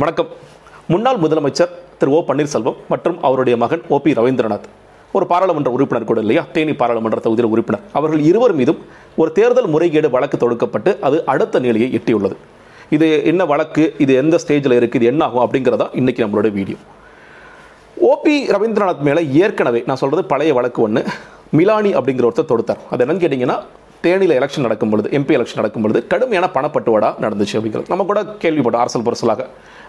வணக்கம். முன்னாள் முதலமைச்சர் திரு ஓ பன்னீர்செல்வம் மற்றும் அவருடைய மகன் ஓ பி ரவீந்திரநாத் ஒரு பாராளுமன்ற உறுப்பினர் கூட இல்லையா? தேனி பாராளுமன்ற தொகுதியில் உறுப்பினர். அவர்கள் இருவர் மீதும் ஒரு தேர்தல் முறைகேடு வழக்கு தொடுக்கப்பட்டு அது அடுத்த நிலையை எட்டியுள்ளது. இது என்ன வழக்கு? இது எந்த ஸ்டேஜில் இருக்குது இது என்ன ஆகும்? அப்படிங்கிறதா இன்றைக்கி நம்மளோட வீடியோ. ஓபி ரவீந்திரநாத் மேலே ஏற்கனவே நான் சொல்கிறது பழைய வழக்கு ஒன்று மிலானி அப்படிங்கிற ஒருத்தர் தொடுத்தார். அது என்னன்னு கேட்டிங்கன்னா தேனியில் எலெக்ஷன் நடக்கும் பொழுது எம்பி எலெக்ஷன் நடக்கும் பொழுது கடுமையான பணப்பட்டுவாடா நடந்துச்சு அப்படிங்கிறது. நம்ம கூட கேள்விப்பட்டோம் அரசல் பொருசலாக.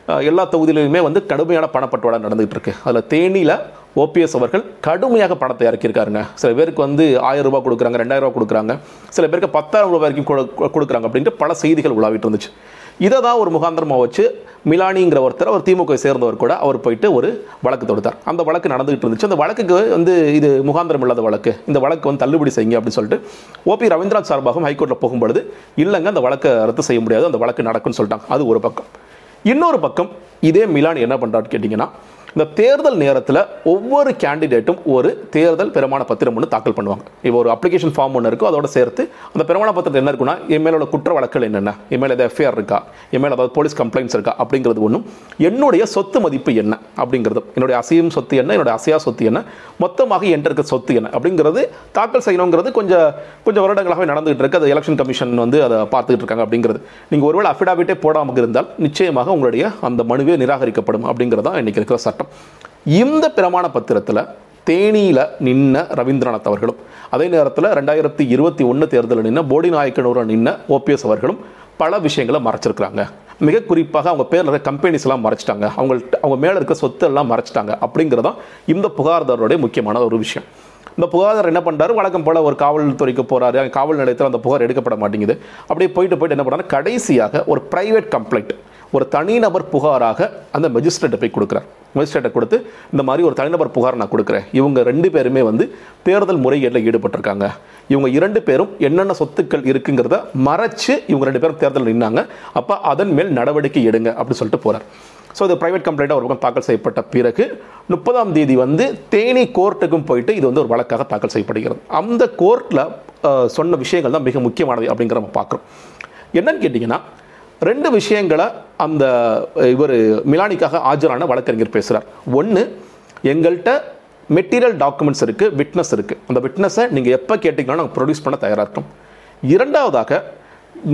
எல்லா தொகுதியிலையுமே வந்து கடுமையான பணப்பட்டுவாடா நடந்துகிட்டு இருக்கு. அதில் தேனியில் ஓபிஎஸ் அவர்கள் கடுமையாக பணத்தை இறக்கியிருக்காருங்க. சில பேருக்கு வந்து ஆயிரம் ரூபாய் கொடுக்குறாங்க ரெண்டாயிரம் ரூபாய் கொடுக்குறாங்க. சில பேருக்கு பத்தாயிரம் ரூபாய் வரைக்கும் கொடு- கொடுக்குறாங்க அப்படின்ட்டு பல செய்திகள் உலாவிட்டு இருந்துச்சு. இதை தான் ஒரு முகாந்திரமாக வச்சு மிலானிங்கிற ஒருத்தர் அவர் திமுக சேர்ந்தவர் கூட அவர் போயிட்டு ஒரு வழக்கு தொடுத்தார். அந்த வழக்கு நடந்துகிட்டு இருந்துச்சு. அந்த வழக்குக்கு வந்து இது முகாந்திரம் இல்லாத வழக்கு. இந்த வழக்கு வந்து தள்ளுபடி செய்யுங்க அப்படின்னு சொல்லிட்டு ஓபி ரவீந்திரநாத் சார்பாகவும் ஹைகோர்ட்டில் போகும்பொழுது இல்லைங்க அந்த வழக்கை ரத்து செய்ய முடியாது அந்த வழக்கு நடக்கும்னு சொல்லிட்டாங்க. அது ஒரு பக்கம். இன்னொரு பக்கம் இதே மிலான் என்ன பண்ணுறான்னு கேட்டிங்கன்னா இந்த தேர்தல் நேரத்தில் ஒவ்வொரு கேண்டிடேட்டும் ஒரு தேர்தல் பிரமாண பத்திரம் ஒன்று தாக்கல் பண்ணுவாங்க. இப்போ ஒரு அப்ளிகேஷன் ஃபார்ம் ஒன்று இருக்கும் அதோட சேர்த்து அந்த பிரமாண பத்திரத்தில் என்ன இருக்குன்னா என் உள்ள குற்ற வழக்குகள் என்னென்ன? இமேல் ஏதாவது எஃப்ஐஆர் இருக்கா? என் அதாவது ஏதாவது போலீஸ் கம்ப்ளைண்ட்ஸ் இருக்கா? அப்படிங்கிறது ஒன்றும் என்னுடைய சொத்து மதிப்பு என்ன? அப்படிங்கிறது. என்னுடைய அசையும் சொத்து என்ன? என்னுடைய அசையா சொத்து என்ன? மொத்தமாக என்ற இருக்க சொத்து என்ன? அப்படிங்கிறது தாக்கல் செய்யணுங்கிறது கொஞ்சம் கொஞ்சம் வருடங்களாகவே நடந்துகிட்டு இருக்கு. அது எலெக்ஷன் கமிஷன் வந்து அதை பார்த்துக்கிட்டு இருக்காங்க அப்படிங்கிறது. நீங்கள் ஒருவேளை அஃபிடாவிட்டே போடாமல் இருந்தால் நிச்சயமாக உங்களுடைய அந்த மனுவே நிராகரிக்கப்படும் அப்படிங்கிறது தான் இன்னைக்கு இருக்கிற சட்டம். இந்த பிரமாண பத்திரத்தில் தேனியில் நின்ன ரவீந்திரநாத் அவர்களும் அதே நேரத்தில் ரெண்டாயிரத்தி இருபத்தி ஒன்று தேர்தலில் நின்ன போடி நாயக்கனூரில் நின்ன ஓபிஎஸ் அவர்களும் பல விஷயங்களை மறைச்சிருக்கிறாங்க. மிக குறிப்பாக அவங்க பேரில் இருக்க கம்பெனிஸ் எல்லாம் மறைச்சிட்டாங்க. அவங்கள்ட்ட அவங்க மேலே இருக்க சொத்து எல்லாம் மறைச்சிட்டாங்க. அப்படிங்கிறதான் இந்த புகார்தாரருடைய முக்கியமான ஒரு விஷயம். இந்த புகார் என்ன பண்ணுறாரு வழக்கம் போல ஒரு காவல்துறைக்கு போகிறாரு காவல் நிலையத்தில் அந்த புகார் எடுக்கப்பட மாட்டேங்குது. அப்படியே போயிட்டு போயிட்டு என்ன பண்ணுறாரு கடைசியாக ஒரு ப்ரைவேட் கம்ப்ளைண்ட் ஒரு தனிநபர் புகாராக அந்த மெஜிஸ்ட்ரேட்டை போய் கொடுக்குறார். மெஜிஸ்ட்ரேட்டை கொடுத்து இந்த மாதிரி ஒரு தனிநபர் புகார் நான் கொடுக்குறேன். இவங்க ரெண்டு பேருமே வந்து தேர்தல் முறைகேட்டில் ஈடுபட்டிருக்காங்க. இவங்க இரண்டு பேரும் என்னென்ன சொத்துக்கள் இருக்குங்கிறத மறைச்சு இவங்க ரெண்டு பேரும் தேர்தல் நின்னாங்க. அப்போ அதன் மேல் நடவடிக்கை எடுங்க அப்படின்னு சொல்லிட்டு போகிறார் ஸோ இது ப்ரைவேட் கம்ப்ளைண்ட்டாக ஒரு பக்கம் தாக்கல் செய்யப்பட்ட பிறகு முப்பதாம் தேதி வந்து தேனி கோர்ட்டுக்கும் போயிட்டு இது வந்து ஒரு வழக்காக தாக்கல் செய்யப்படுகிறது. அந்த கோர்ட்டில் சொன்ன விஷயங்கள் தான் மிக முக்கியமானது அப்படிங்கிற நம்ம பார்க்குறோம். என்னன்னு கேட்டிங்கன்னா ரெண்டு விஷயங்களை அந்த இவர் மிலானிக்காக ஆஜரான வழக்கறிஞர் பேசுகிறார் ஒன்று எங்கள்கிட்ட மெட்டீரியல் டாக்குமெண்ட்ஸ் இருக்குது விட்னஸ் இருக்குது அந்த விட்னஸை நீங்கள் எப்போ கேட்டிங்கனாலும் நாங்கள் ப்ரொடியூஸ் பண்ண தயாராக இருக்கோம். இரண்டாவதாக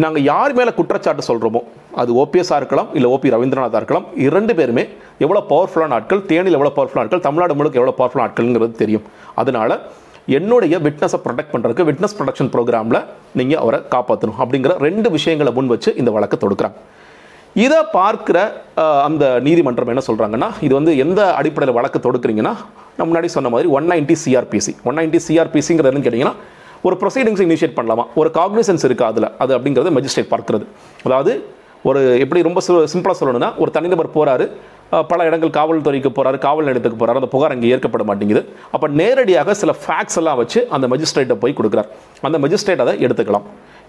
நாங்கள் யார் மேலே குற்றச்சாட்டு சொல்கிறோமோ அது ஓபிஎஸ்ஸாக இருக்கலாம் இல்லை ஓபி ரவீந்திரநாத்தாக இருக்கலாம் இரண்டு பேருமே எவ்வளோ பவர்ஃபுல்லான ஆட்கள் தேனியில் எவ்வளோ பவர்ஃபுல்லான ஆட்கள் தமிழ்நாடு முழுக்க எவ்வளோ பவர்ஃபுல்லான ஆட்கள்ங்கிறது தெரியும். அதனால என்னுடைய விட்னஸை ப்ரொடெக்ட் பண்ணுறதுக்கு விட்னஸ் ப்ரொடக்ஷன் ப்ரோக்ராமில் நீங்கள் அவரை காப்பாற்றணும் அப்படிங்கிற ரெண்டு விஷயங்களை முன் வச்சு இந்த வழக்கை தொடுக்கிறாங்க. இதை பார்க்குற அந்த நீதிமன்றம் என்ன சொல்கிறாங்கன்னா இது வந்து எந்த அடிப்படையில் வழக்கு தொடுக்குறீங்கன்னா நம்ம முன்னாடி சொன்ன மாதிரி one ninety CrPC one ninety சிஆர்பிசிங்கிறது என்னன்னு கேட்டிங்கன்னா ஒரு ப்ரொசீடிங்ஸ் இனிஷியேட் பண்ணலாமா? ஒரு காக்னிசன்ஸ் இருக்கா அதில்? அது அப்படிங்கிறது மஜிஸ்ட்ரேட் பார்க்கறது. அதாவது ஒரு எப்படி ரொம்ப சிம்பிளாக சொல்லணும்னா ஒரு தனிநபர் போறாரு பல இடங்கள் காவல்துறைக்கு போகிறாரு காவல் நிலையத்துக்கு போகிறாரு அந்த புகார் அங்கே ஏற்கப்பட மாட்டேங்குது. அப்போ நேரடியாக சில ஃபேக்ஸ் எல்லாம் வச்சு அந்த மெஜிஸ்ட்ரேட்டை போய் கொடுக்குறார். அந்த மஜிஸ்ட்ரேட் அதை எடுத்துக்கலாம்.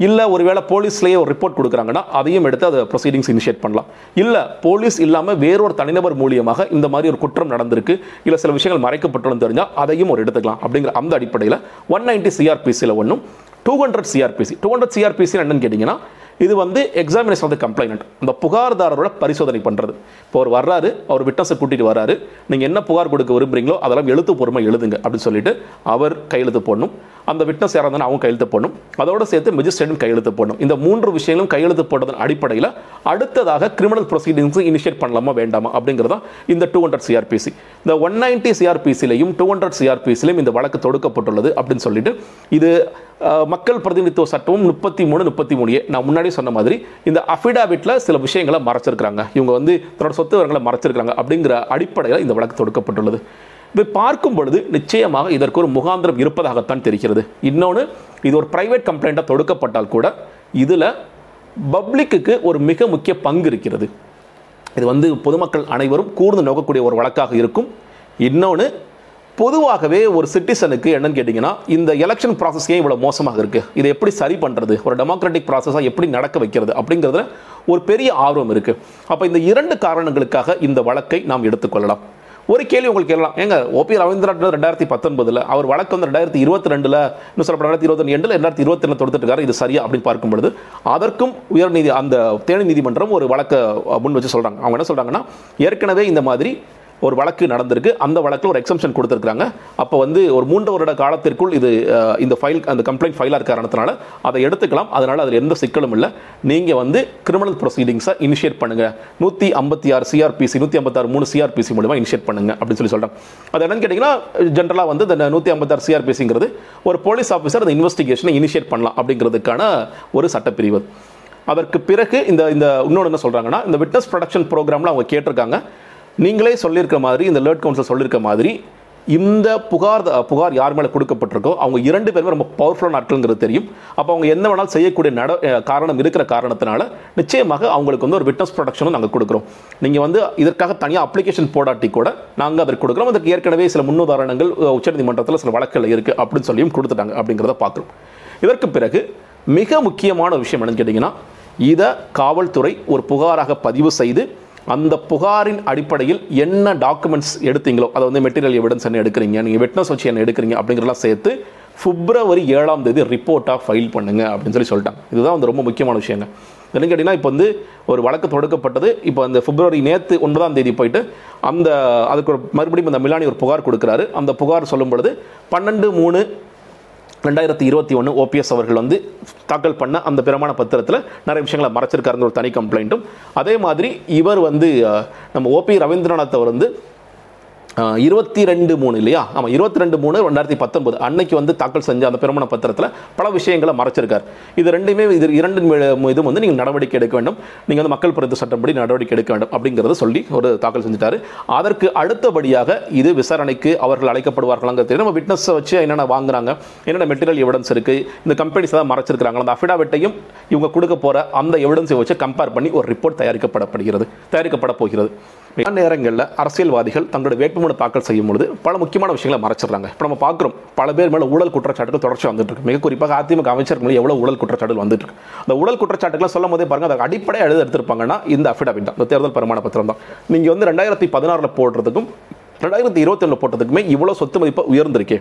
இல்லை ஒருவேளை போலீஸ்லேயே ஒரு ரிப்போர்ட் கொடுக்குறாங்கன்னா அதையும் எடுத்து அதை ப்ரொசீடிங்ஸ் இனிஷியேட் பண்ணலாம். இல்லை போலீஸ் இல்லாமல் வேறொரு தனிநபர் மூலியமாக இந்த மாதிரி ஒரு குற்றம் நடந்திருக்கு இல்லை சில விஷயங்கள் மறைக்கப்பட்டுள்ளது தெரிஞ்சால் அதையும் ஒரு எடுத்துக்கலாம் அப்படிங்கிற அந்த அடிப்படையில் ஒன் நைன்டி சிஆர்பிசியில் ஒன்றும் two hundred CrPC two hundred CrPC என்னன்னு கேட்டிங்கன்னா இது வந்து எக்ஸாமினேஷன் ஆஃப் த கம்ப்ளைண்ட் அந்த புகார்தாரரோட பரிசோதனை பண்ணுறது இப்போ அவர் வர்றாரு அவர் விட்னஸை கூட்டிட்டு வர்றாரு. நீங்கள் என்ன புகார் கொடுக்க விரும்புகிறீங்களோ அதெல்லாம் எழுத்துப்பூர்வமாக எழுதுங்க அப்படின்னு சொல்லிட்டு அவர் கையெழுத்து போடணும். அந்த விட்னஸ் யாராக இருந்தாலும் அவங்க கையெழுத்து போடணும். அதோட சேர்த்து மெஜிஸ்ட்ரேட்டும் கையெழுத்து போடணும். இந்த மூன்று விஷயங்களும் கையெழுத்து போட்டதன் அடிப்படையில் அடுத்ததாக கிரிமினல் ப்ரொசீடிங்ஸ் இனிஷியேட் பண்ணலாமா வேண்டாமா அப்படிங்கிறதா இந்த டூ ஹண்ட்ரட் சிஆர்பிசி இந்த ஒன் நைன்டி சிஆர்பிசிலையும் டூ ஹண்ட்ரட் சிஆர்பிசிலையும் இந்த வழக்கு தொடுக்கப்பட்டுள்ளது அப்படின்னு சொல்லிட்டு இது மக்கள் பிரதிநிதித்துவ சட்டமும் முப்பத்தி மூணு முப்பத்தி மூணு நான் முன்னாடி சொன்ன மாதிரி இந்த அஃபிடாவிட்ல சில விஷயங்களை மறைச்சிருக்கிறாங்க. இவங்க வந்து தன்னோட சொத்து விவரங்களை மறைச்சிருக்காங்க அப்படிங்கிற அடிப்படையில் இந்த வழக்கு தொடுக்கப்பட்டுள்ளது. பார்க்கும் பொழுது நிச்சயமாக இதற்கு ஒரு முகாந்திரம் இருப்பதாகத்தான் தெரிகிறது. இன்னொன்று இது ஒரு பிரைவேட் கம்ப்ளைண்ட்டாக தொடுக்கப்பட்டால் கூட இதில் பப்ளிக்குக்கு ஒரு மிக முக்கிய பங்கு இருக்கிறது. இது வந்து பொதுமக்கள் அனைவரும் கூர்ந்து நோக்கக்கூடிய ஒரு வழக்காக இருக்கும். இன்னொன்று பொதுவாகவே ஒரு சிட்டிசனுக்கு என்னன்னு கேட்டிங்கன்னா இந்த எலெக்ஷன் ப்ராசஸ் ஏன் இவ்வளோ மோசமாக இருக்குது இதை எப்படி சரி பண்ணுறது ஒரு டெமோக்ராட்டிக் ப்ராசஸாக எப்படி நடக்க வைக்கிறது? அப்படிங்கிறதுல ஒரு பெரிய ஆர்வம் இருக்குது அப்போ இந்த இரண்டு காரணங்களுக்காக இந்த வழக்கை நாம் எடுத்துக்கொள்ளலாம். ஒரு கேள்வி உங்களுக்கு கேட்கலாம். ஏங்க ஓபி ரவீந்திரநாத் ரெண்டாயிரத்தி பத்தொன்பதுல அவர் வழக்கு வந்து ரெண்டாயிரத்தி இருபத்தி ரெண்டுல இன்னும் சொல்ல ரெண்டாயிரத்தி இருபத்தி ரெண்டுல ரெண்டாயிரத்தி இருபத்தி ரெண்டு தொடுத்துட்டு இது சரியா அப்படின்னு பார்க்கும்பொழுது அதற்கும் உயர்நீதி அந்த தேனி நீதிமன்றம் ஒரு வழக்கை முன் வச்சு சொல்றாங்க. அவங்க என்ன சொல்றாங்கன்னா ஏற்கனவே இந்த மாதிரி ஒரு வழக்கு நடந்திருக்கு. அந்த வழக்கில் ஒரு எக்ஸம்ஷன் கொடுத்துருக்காங்க அப்போ வந்து ஒரு மூன்று வருட காலத்திற்குள் இது இந்த ஃபைல் அந்த கம்ப்ளைண்ட் ஃபைலாக காரணத்தினால அதை எடுத்துக்கலாம். அதனால் அதில் எந்த சிக்கலும் இல்லை. நீங்கள் வந்து கிரிமினல் ப்ரொசீடிங்ஸை இனிஷியேட் பண்ணுங்கள் நூற்றி ஐம்பத்தி ஆறு சிஆர்பிசி நூற்றி ஐம்பத்தாறு மூணு சிஆர்பிசி மூலமா இனிஷியேட் பண்ணுங்க அப்படின்னு சொல்லி சொல்கிறேன் அது என்னன்னு கேட்டிங்கன்னா ஜென்ரலாக வந்து இந்த நூற்றி ஐம்பத்தாறு சிஆர்பிசிங்கிறது ஒரு போலீஸ் ஆஃபீஸர் அந்த இன்வெஸ்டிகேஷனை இனிஷியேட் பண்ணலாம் அப்படிங்கிறதுக்கான ஒரு சட்டப்பிரிவு. அதற்கு பிறகு இந்த இந்த இன்னொன்று என்ன சொல்கிறாங்கன்னா இந்த விட்னஸ் ப்ரொடக்ஷன் ப்ரோக்ராமில் அவங்க கேட்டிருக்காங்க. நீங்களே சொல்லியிருக்க மாதிரி இந்த லேர்ட் கவுன்சில் சொல்லியிருக்க மாதிரி இந்த புகார் புகார் யார் மேலே கொடுக்கப்பட்டிருக்கோ அவங்க இரண்டு பேருமே ரொம்ப பவர்ஃபுல்லான ஆட்கள்ங்கிறது தெரியும். அப்போ அவங்க என்ன வேணாலும் செய்யக்கூடிய நட காரணம் இருக்கிற காரணத்தினால நிச்சயமாக அவங்களுக்கு வந்து ஒரு விட்னஸ் ப்ரொடக்ஷனும் நாங்கள் கொடுக்குறோம். நீங்கள் வந்து இதற்காக தனியாக அப்ளிகேஷன் போடாட்டி கூட நாங்கள் அதற்கு கொடுக்குறோம். அதற்கு ஏற்கனவே சில முன்னுதாரணங்கள் உச்சநீதிமன்றத்தில் சில வழக்குகள் இருக்குது அப்படின்னு சொல்லியும் கொடுத்துட்டாங்க அப்படிங்கிறத பார்க்குறோம். இதற்கு பிறகு மிக முக்கியமான விஷயம் என்னன்னு கேட்டிங்கன்னா இதை காவல்துறை ஒரு புகாராக பதிவு செய்து அந்த புகாரின் அடிப்படையில் என்ன டாக்குமெண்ட்ஸ் எடுத்தீங்களோ அதை வந்து மெட்டீரியல் எவிடன்ஸ் என்ன எடுக்கிறீங்க நீங்கள் விட்னஸ் வச்சு என்ன எடுக்கிறீங்க அப்படிங்கிறலாம் சேர்த்து பிப்ரவரி ஏழாம் தேதி ரிப்போர்ட்டாக ஃபைல் பண்ணுங்க அப்படின்னு சொல்லி சொல்லிட்டாங்க. இதுதான் வந்து ரொம்ப முக்கியமான விஷயங்க. என்னன்னு கேட்டிங்கன்னா இப்போ வந்து ஒரு வழக்கு தொடுக்கப்பட்டது. இப்போ அந்த பிப்ரவரி நேற்று ஒன்பதாம் தேதி போயிட்டு அந்த அதுக்கு ஒரு மறுபடியும் அந்த மிலானி ஒரு புகார் கொடுக்குறாரு. அந்த புகார் சொல்லும் பொழுது பன்னெண்டு மூணு ரெண்டாயிரத்தி இருபத்தி ஒன்று ஓபிஎஸ் அவர்கள் வந்து தாக்கல் பண்ண அந்த பிரமாண பத்திரத்தில் நிறைய விஷயங்களை மறைச்சிருக்காருன்னு ஒரு தனி கம்ப்ளைண்ட்டும் அதே மாதிரி இவர் வந்து நம்ம ஓபி ரவீந்திரநாத் அவர் வந்து இருபத்தி ரெண்டு மூணு இல்லையா? ஆமாம் இருபத்தி ரெண்டு மூணு ரெண்டாயிரத்தி பத்தொன்பது. அன்னைக்கு வந்து தாக்கல் செஞ்ச அந்த பெருமண பத்திரத்தில் பல விஷயங்களை மறைச்சிருக்கார். இது ரெண்டுமே இது இரண்டு இதுவும் வந்து நீங்கள் நடவடிக்கை எடுக்க வேண்டும். நீங்கள் வந்து மக்கள் பிரதி சட்டப்படி நடவடிக்கை எடுக்க வேண்டும் அப்படிங்கிறத சொல்லி ஒரு தாக்கல் செஞ்சுட்டாரு. அதற்கு அடுத்தபடியாக இது விசாரணைக்கு அவர்கள் அழைக்கப்படுவார்களாங்க தெரியும். நம்ம விட்னஸை வச்சு என்னென்ன வாங்குறாங்க என்னென்ன மெட்டீரியல் எவிடன்ஸ் இருக்குது இந்த கம்பெனிஸ் தான் மறைச்சிருக்கிறாங்களா அந்த அஃபிடாவிட்டையும் இவங்க கொடுக்க போகிற அந்த எவிடன்ஸை வச்சு கம்பேர் பண்ணி ஒரு ரிப்போர்ட் தயாரிக்கப்படப்படுகிறது தயாரிக்கப்பட போகிறது. பல நேரங்களில் அரசியல்வாதிகள் தங்களுடைய வேட்புமனு தாக்கல் செய்யும் பொழுது பல முக்கியமான விஷயங்களை மறைச்சிடுறாங்க. இப்போ நம்ம பார்க்குறோம் பல பேர் மேலே ஊழல் குற்றச்சாட்டுகள் தொடர்ச்சி வந்துட்டு இருக்கு. மிக குறிப்பாக அதிமுக அமைச்சர்கள் மேலே எவ்வளோ ஊழல் குற்றச்சாட்டுகள் வந்துட்டு இருக்கு. அந்த ஊழல் குற்றச்சாட்டுகளை சொல்லும் போதே பாருங்க அதை அடிப்படை எழுத எடுத்திருப்பாங்கன்னா இந்த அஃபிடாவிட் தான் இந்த தேர்தல் பிரமாண பத்திரம் தான். நீங்கள் வந்து ரெண்டாயிரத்தி பதினாறில் போடுறதுக்கும் ரெண்டாயிரத்தி இருபத்தி ஒன்று போட்டதுக்குமே இவ்வளோ சொத்து மதிப்பு உயர்ந்திருக்கே.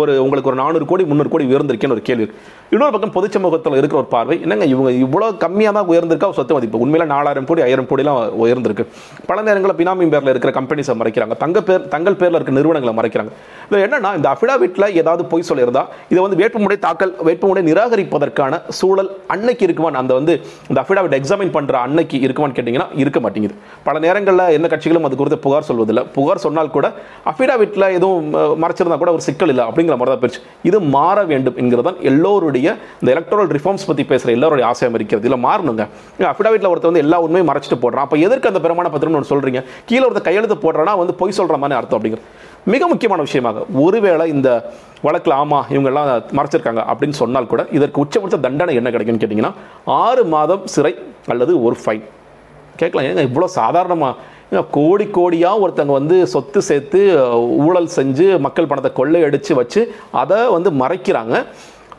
ஒரு உங்களுக்கு ஒரு நானூறு கோடி முந்நூறு கோடி உயர்ந்திருக்கேன்னு ஒரு கேள்வி. இன்னொரு பக்கம் பொது சமூகத்தில் இருக்கிற ஒரு பார்வை என்னங்க இவங்க இவ்வளோ கம்மியாக தான் உயர்ந்திருக்கா சொத்து மதிப்பு. உண்மையில நாலாயிரம் கோடி ஆயிரம் கோடிலாம் உயர்ந்திருக்கு. பல நேரங்களில் பினாமி பேரில் இருக்கிற கம்பெனிஸை மறைக்கிறாங்க. தங்க பேர் தங்கள் பேரில் இருக்க நிறுவனங்களை மறைக்கிறாங்க. இதில் என்னன்னா இந்த அஃபிடாவிட்டில் ஏதாவது பொய் சொல்லியிருந்தா இதை வந்து வேட்புமுடை தாக்கல் வேட்புமனை நிராகரிப்பதற்கான சூழல் அன்னைக்கு இருக்குமான்னு அந்த வந்து இந்த அஃபிடாவிட் எக்ஸாமின் பண்ணுற அன்னைக்கு இருக்குமான்னு கேட்டிங்கன்னா இருக்க மாட்டேங்குது. பல நேரங்களில் எந்த கட்சிகளும் அது குறித்து புகார் சொல்வதில்லை. புகார் சொன்னால் கூட அஃபிடாவிட்டில் எதுவும் மறைச்சிருந்தா கூட ஒரு சிக்கல் இல்லை. அப்படிங்கிற மாதிரி தான் போயிடுச்சு. இது மாற வேண்டும் என்கிறதான் எல்லோருடைய இந்த எலக்ட்ரல் ரிஃபார்ம்ஸ் பற்றி பேசுகிற எல்லாருடைய ஆசையம் இருக்கிறது இல்லை மாறணுங்க. அஃபிடாவிட்டில் ஒருத்தர் வந்து எல்லா உண்மையும் மறைச்சிட்டு போடுறான். அப்போ எதற்கு அந்த பிரமாண பத்திரம்னு ஒன்று சொல்கிறீங்க கீழே ஒருத்தர் கையெழுத்து போடுறேன்னா வந்து பொய் சொல்கிற மாதிரி அர்த்தம் அப்படிங்கிற மிக முக்கியமான விஷயமாக ஒருவேளை இந்த வழக்கில் ஆமாம் இவங்கெல்லாம் மறைச்சிருக்காங்க அப்படின்னு சொன்னால் கூட இதற்கு உச்சபட்ச தண்டனை என்ன கிடைக்கும்னு கேட்டிங்கன்னா ஆறு மாதம் சிறை அல்லது ஒரு ஃபைன் கேட்கலாம் ஏங்க இவ்வளோ சாதாரணமாக கோடி கோடியாக ஒருத்தங்க வந்து சொத்து சேர்த்து ஊழல் செஞ்சு மக்கள் பணத்தை கொள்ளையடித்து வச்சு அதை வந்து மறைக்கிறாங்க.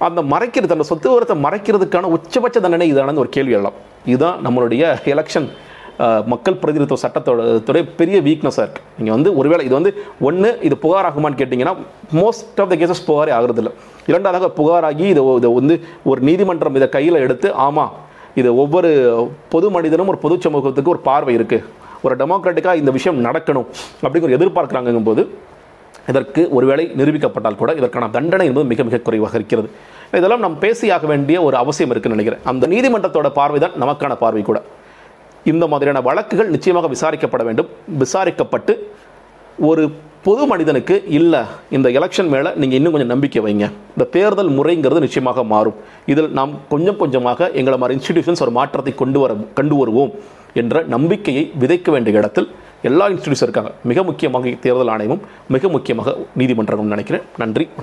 அந்த மறைக்கிறது அந்த சொத்து விவரத்தை மறைக்கிறதுக்கான உச்சபட்ச தண்டனை இதானது ஒரு கேள்வி எல்லாம் இதுதான் நம்மளுடைய எலெக்ஷன் மக்கள் பிரதிநிதித்துவ சட்டத்தோட துறை பெரிய வீக்னஸாக இருக்குது நீங்கள் வந்து ஒருவேளை இது வந்து ஒன்று இது புகாராகுமான்னு கேட்டிங்கன்னா மோஸ்ட் ஆஃப் த கேசஸ் புகாரே ஆகிறதில்ல. இரண்டாவதாக புகாராகி இதை இதை வந்து ஒரு நீதிமன்றம் இதை கையில் எடுத்து ஆமாம் இது ஒவ்வொரு பொது மனிதனும் ஒரு பொது சமூகத்துக்கு ஒரு பார்வை இருக்குது ஒரு டெமோக்ராட்டிக்காக இந்த விஷயம் நடக்கணும் அப்படிங்கிற எதிர்பார்க்குறாங்கும் போது இதற்கு ஒருவேளை நிரூபிக்கப்பட்டால் கூட இதற்கான தண்டனை என்பது மிக மிக குறைவாக இருக்கிறது. இதெல்லாம் நாம் பேசியாக வேண்டிய ஒரு அவசியம் இருக்குன்னு நினைக்கிறேன். அந்த நீதிமன்றத்தோட பார்வை தான் நமக்கான பார்வை கூட. இந்த மாதிரியான வழக்குகள் நிச்சயமாக விசாரிக்கப்பட வேண்டும். விசாரிக்கப்பட்டு ஒரு பொது மனிதனுக்கு இல்லை இந்த எலெக்ஷன் மேலே நீங்கள் இன்னும் கொஞ்சம் நம்பிக்கை வைங்க. இந்த தேர்தல் முறைங்கிறது நிச்சயமாக மாறும். இதில் நாம் கொஞ்சம் கொஞ்சமாக எங்களை மாதிரி இன்ஸ்டிடியூஷன்ஸ் ஒரு மாற்றத்தை கொண்டு வர கொண்டு வருவோம் என்ற நம்பிக்கையை விதைக்க வேண்டிய இடத்தில் எல்லா இன்ஸ்டிடியூஷன் இருக்காங்க. மிக முக்கியமாக தேர்தல் ஆணையமும் மிக முக்கியமாக நீதிமன்றமும் நினைக்கிறேன். நன்றி வணக்கம்.